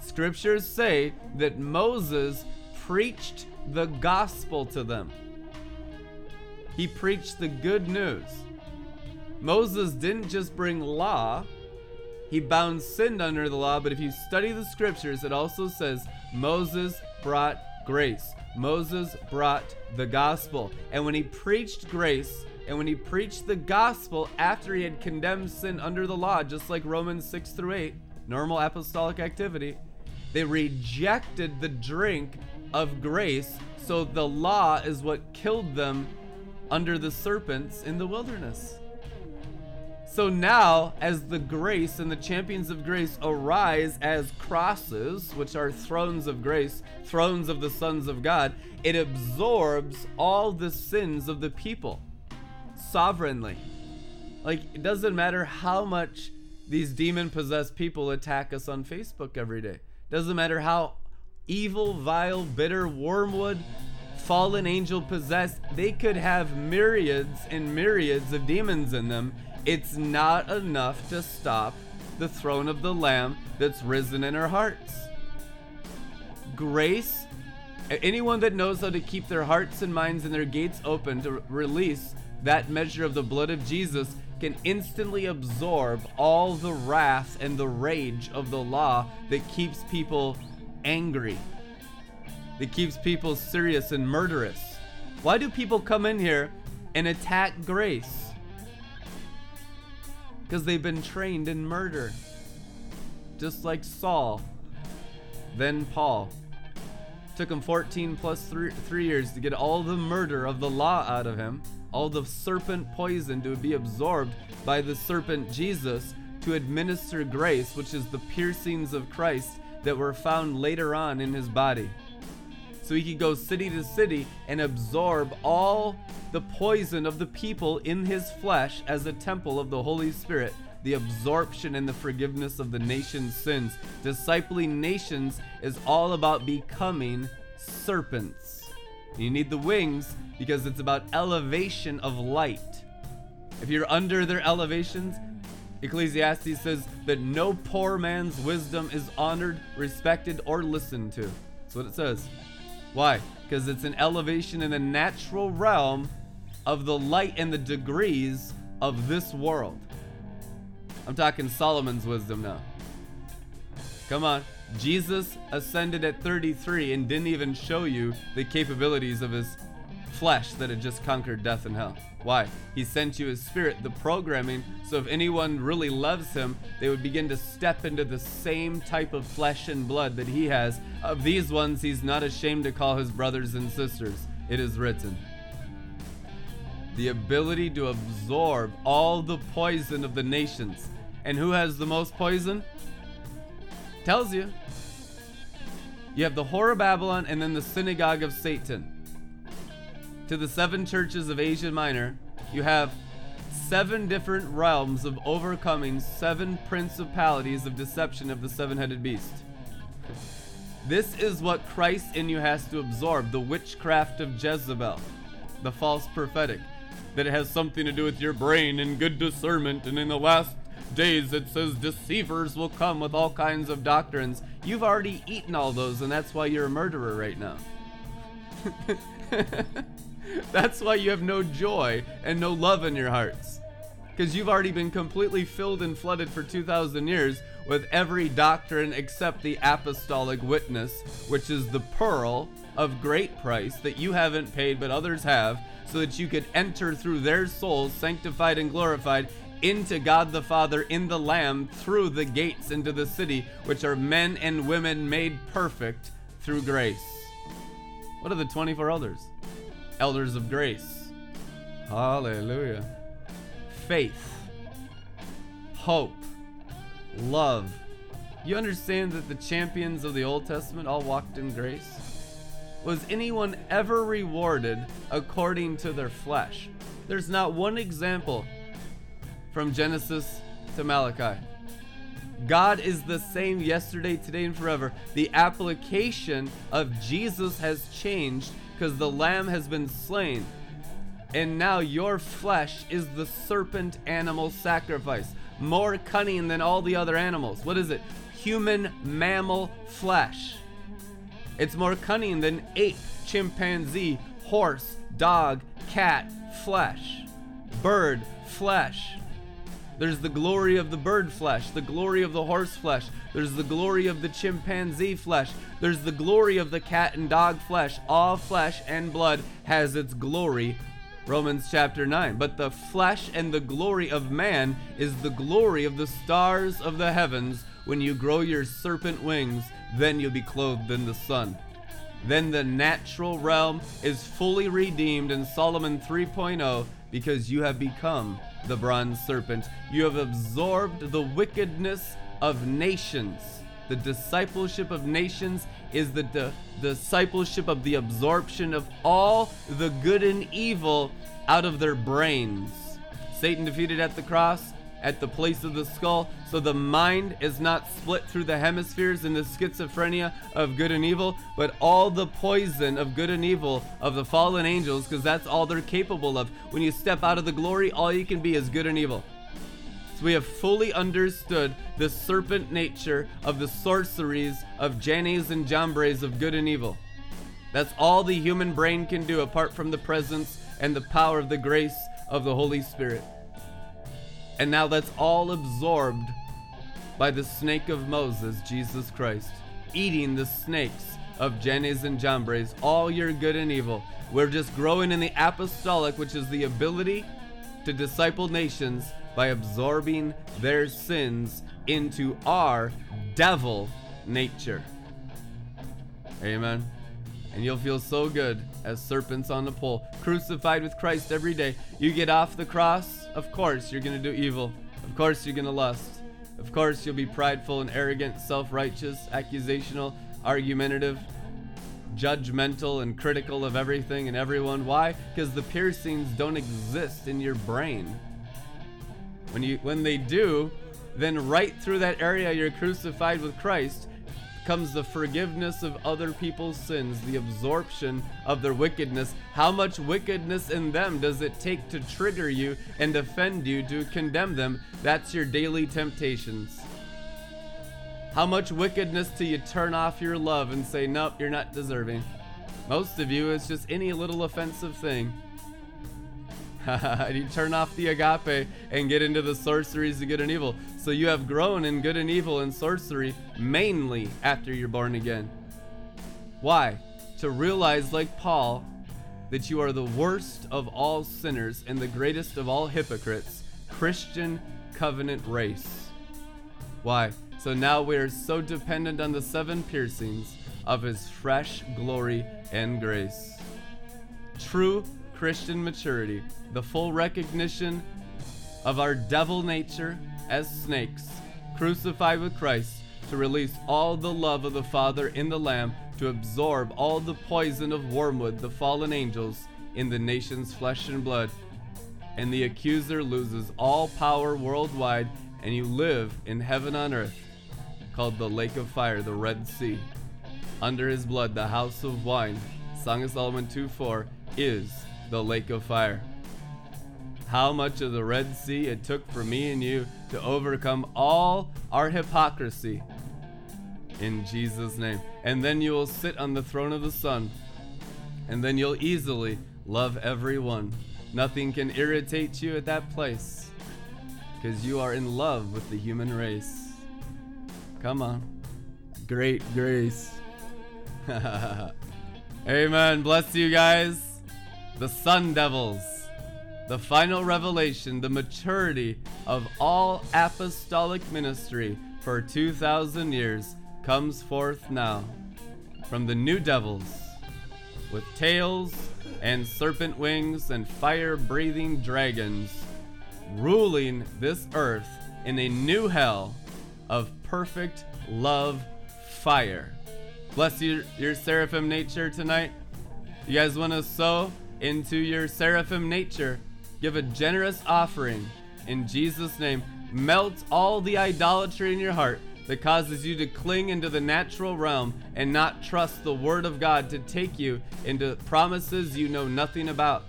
Scriptures say that Moses preached the gospel to them. He preached the good news. Moses didn't just bring law, he bound sin under the law, but if you study the scriptures, it also says Moses brought grace. Moses brought the gospel. And when he preached grace, and when he preached the gospel after he had condemned sin under the law, just like Romans 6 through 8, normal apostolic activity, they rejected the drink of grace. So the law is what killed them under the serpents in the wilderness. So now, as the grace and the champions of grace arise as crosses, which are thrones of grace, thrones of the sons of God, it absorbs all the sins of the people sovereignly. Like, it doesn't matter how much these demon possessed people attack us on Facebook every day. Doesn't matter how evil, vile, bitter, wormwood, fallen angel possessed, they could have myriads and myriads of demons in them. It's not enough to stop the throne of the Lamb that's risen in our hearts. Grace, anyone that knows how to keep their hearts and minds and their gates open to release that measure of the blood of Jesus can instantly absorb all the wrath and the rage of the law that keeps people angry, that keeps people serious and murderous. Why do people come in here and attack grace? Because they've been trained in murder. Just like Saul, then Paul. Took him 14 plus three, three years to get all the murder of the law out of him all the serpent poison to be absorbed by the serpent Jesus to administer grace, which is the piercings of Christ that were found later on in his body. So he could go city to city and absorb all the poison of the people in his flesh as a temple of the Holy Spirit, the absorption and the forgiveness of the nation's sins. Discipling nations is all about becoming serpents. You need the wings because it's about elevation of light. If you're under their elevations, Ecclesiastes says that no poor man's wisdom is honored, respected, or listened to. That's what it says. Why? Because it's an elevation in the natural realm of the light and the degrees of this world. I'm talking Solomon's wisdom now. Come on. Jesus ascended at 33 and didn't even show you the capabilities of his flesh that had just conquered death and hell. Why? He sent you his spirit, the programming, so if anyone really loves him, they would begin to step into the same type of flesh and blood that he has. Of these ones, he's not ashamed to call his brothers and sisters. It is written. The ability to absorb all the poison of the nations. And who has the most poison? Tells you. You have the Whore of Babylon and then the synagogue of Satan to the seven churches of Asia Minor, you have seven different realms of overcoming seven principalities of deception of the seven headed beast. This is what Christ in you has to absorb the witchcraft of Jezebel, the false prophetic. That it has something to do with your brain and good discernment, and in the last days it says deceivers will come with all kinds of doctrines. You've already eaten all those, and that's why you're a murderer right now. that's why you have no joy and no love in your hearts. Because you've already been completely filled and flooded for 2,000 years with every doctrine except the apostolic witness, which is the pearl of great price that you haven't paid but others have, so that you could enter through their souls, sanctified and glorified, into God the Father in the Lamb through the gates into the city, which are men and women made perfect through grace. What are the 24 elders? Elders of grace. Hallelujah. Faith, hope, love. You understand that the champions of the Old Testament all walked in grace? Was anyone ever rewarded according to their flesh? There's not one example from Genesis to Malachi. God is the same yesterday, today, and forever. The application of Jesus has changed because the Lamb has been slain. And now your flesh is the serpent animal sacrifice, more cunning than all the other animals. What is it? Human mammal flesh. It's more cunning than ape, chimpanzee, horse, dog, cat flesh, bird flesh. There's the glory of the bird flesh, the glory of the horse flesh, there's the glory of the chimpanzee flesh, there's the glory of the cat and dog flesh. All flesh and blood has its glory. Romans chapter 9. But the flesh and the glory of man is the glory of the stars of the heavens. When you grow your serpent wings, then you'll be clothed in the sun. Then the natural realm is fully redeemed in Solomon 3.0 because you have become the bronze serpent. You have absorbed the wickedness of nations. The discipleship of nations is the di- discipleship of the absorption of all the good and evil out of their brains. Satan defeated at the cross, at the place of the skull, so the mind is not split through the hemispheres in the schizophrenia of good and evil, but all the poison of good and evil of the fallen angels, because that's all they're capable of. When you step out of the glory, all you can be is good and evil. So we have fully understood the serpent nature of the sorceries of Jannes and Jambres of good and evil. That's all the human brain can do apart from the presence and the power of the grace of the Holy Spirit. And now that's all absorbed by the snake of Moses, Jesus Christ, eating the snakes of Jannes and Jambres, all your good and evil. We're just growing in the apostolic, which is the ability to disciple nations by absorbing their sins into our devil nature. Amen. And you'll feel so good as serpents on the pole, crucified with Christ every day. You get off the cross, of course you're going to do evil. Of course you're going to lust. Of course you'll be prideful and arrogant, self righteous, accusational, argumentative, judgmental, and critical of everything and everyone. Why? Because the piercings don't exist in your brain. When you when they do, then right through that area you're crucified with Christ comes the forgiveness of other people's sins, the absorption of their wickedness. How much wickedness in them does it take to trigger you and offend you to condemn them? That's your daily temptations. How much wickedness till you turn off your love and say, Nope, you're not deserving? Most of you, it's just any little offensive thing. you turn off the agape and get into the sorceries of good and evil. So you have grown in good and evil and sorcery mainly after you're born again. Why? To realize, like Paul, that you are the worst of all sinners and the greatest of all hypocrites, Christian covenant race. Why? So now we are so dependent on the seven piercings of his fresh glory and grace. True Christian maturity, the full recognition of our devil nature as snakes, crucified with Christ, to release all the love of the Father in the Lamb, to absorb all the poison of wormwood, the fallen angels, in the nation's flesh and blood. And the accuser loses all power worldwide, and you live in heaven on earth, called the lake of fire, the Red Sea. under his blood, the house of wine, Song of Solomon 2 4, is the lake of fire. How much of the Red Sea it took for me and you to overcome all our hypocrisy in Jesus' name. And then you will sit on the throne of the Son, and then you'll easily love everyone. Nothing can irritate you at that place because you are in love with the human race. Come on. Great grace. Amen. Bless you guys. The Sun Devils. The final revelation, the maturity of all apostolic ministry for 2,000 years comes forth now from the new devils with tails and serpent wings and fire breathing dragons ruling this earth in a new hell of perfect love fire. Bless your, your seraphim nature tonight. You guys want to sow into your seraphim nature? Give a generous offering in Jesus' name. Melt all the idolatry in your heart that causes you to cling into the natural realm and not trust the Word of God to take you into promises you know nothing about.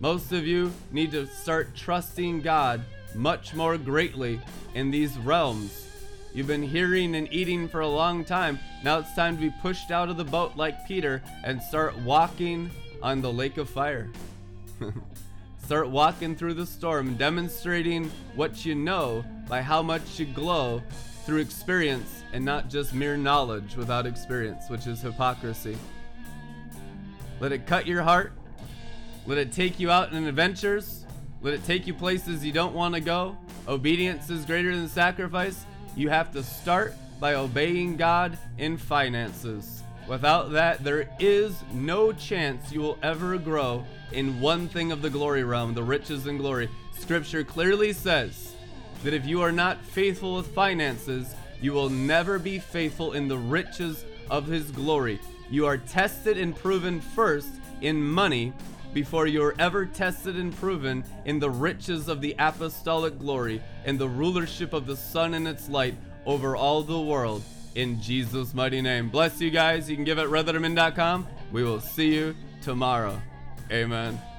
Most of you need to start trusting God much more greatly in these realms. You've been hearing and eating for a long time. Now it's time to be pushed out of the boat like Peter and start walking on the lake of fire. start walking through the storm, demonstrating what you know by how much you glow through experience and not just mere knowledge without experience, which is hypocrisy. Let it cut your heart. Let it take you out in adventures. Let it take you places you don't want to go. Obedience is greater than sacrifice. You have to start by obeying God in finances. Without that, there is no chance you will ever grow in one thing of the glory realm, the riches and glory. Scripture clearly says that if you are not faithful with finances, you will never be faithful in the riches of His glory. You are tested and proven first in money before you are ever tested and proven in the riches of the apostolic glory and the rulership of the sun and its light over all the world in Jesus' mighty name. Bless you guys. You can give at redlettermin.com. We will see you tomorrow. Amen.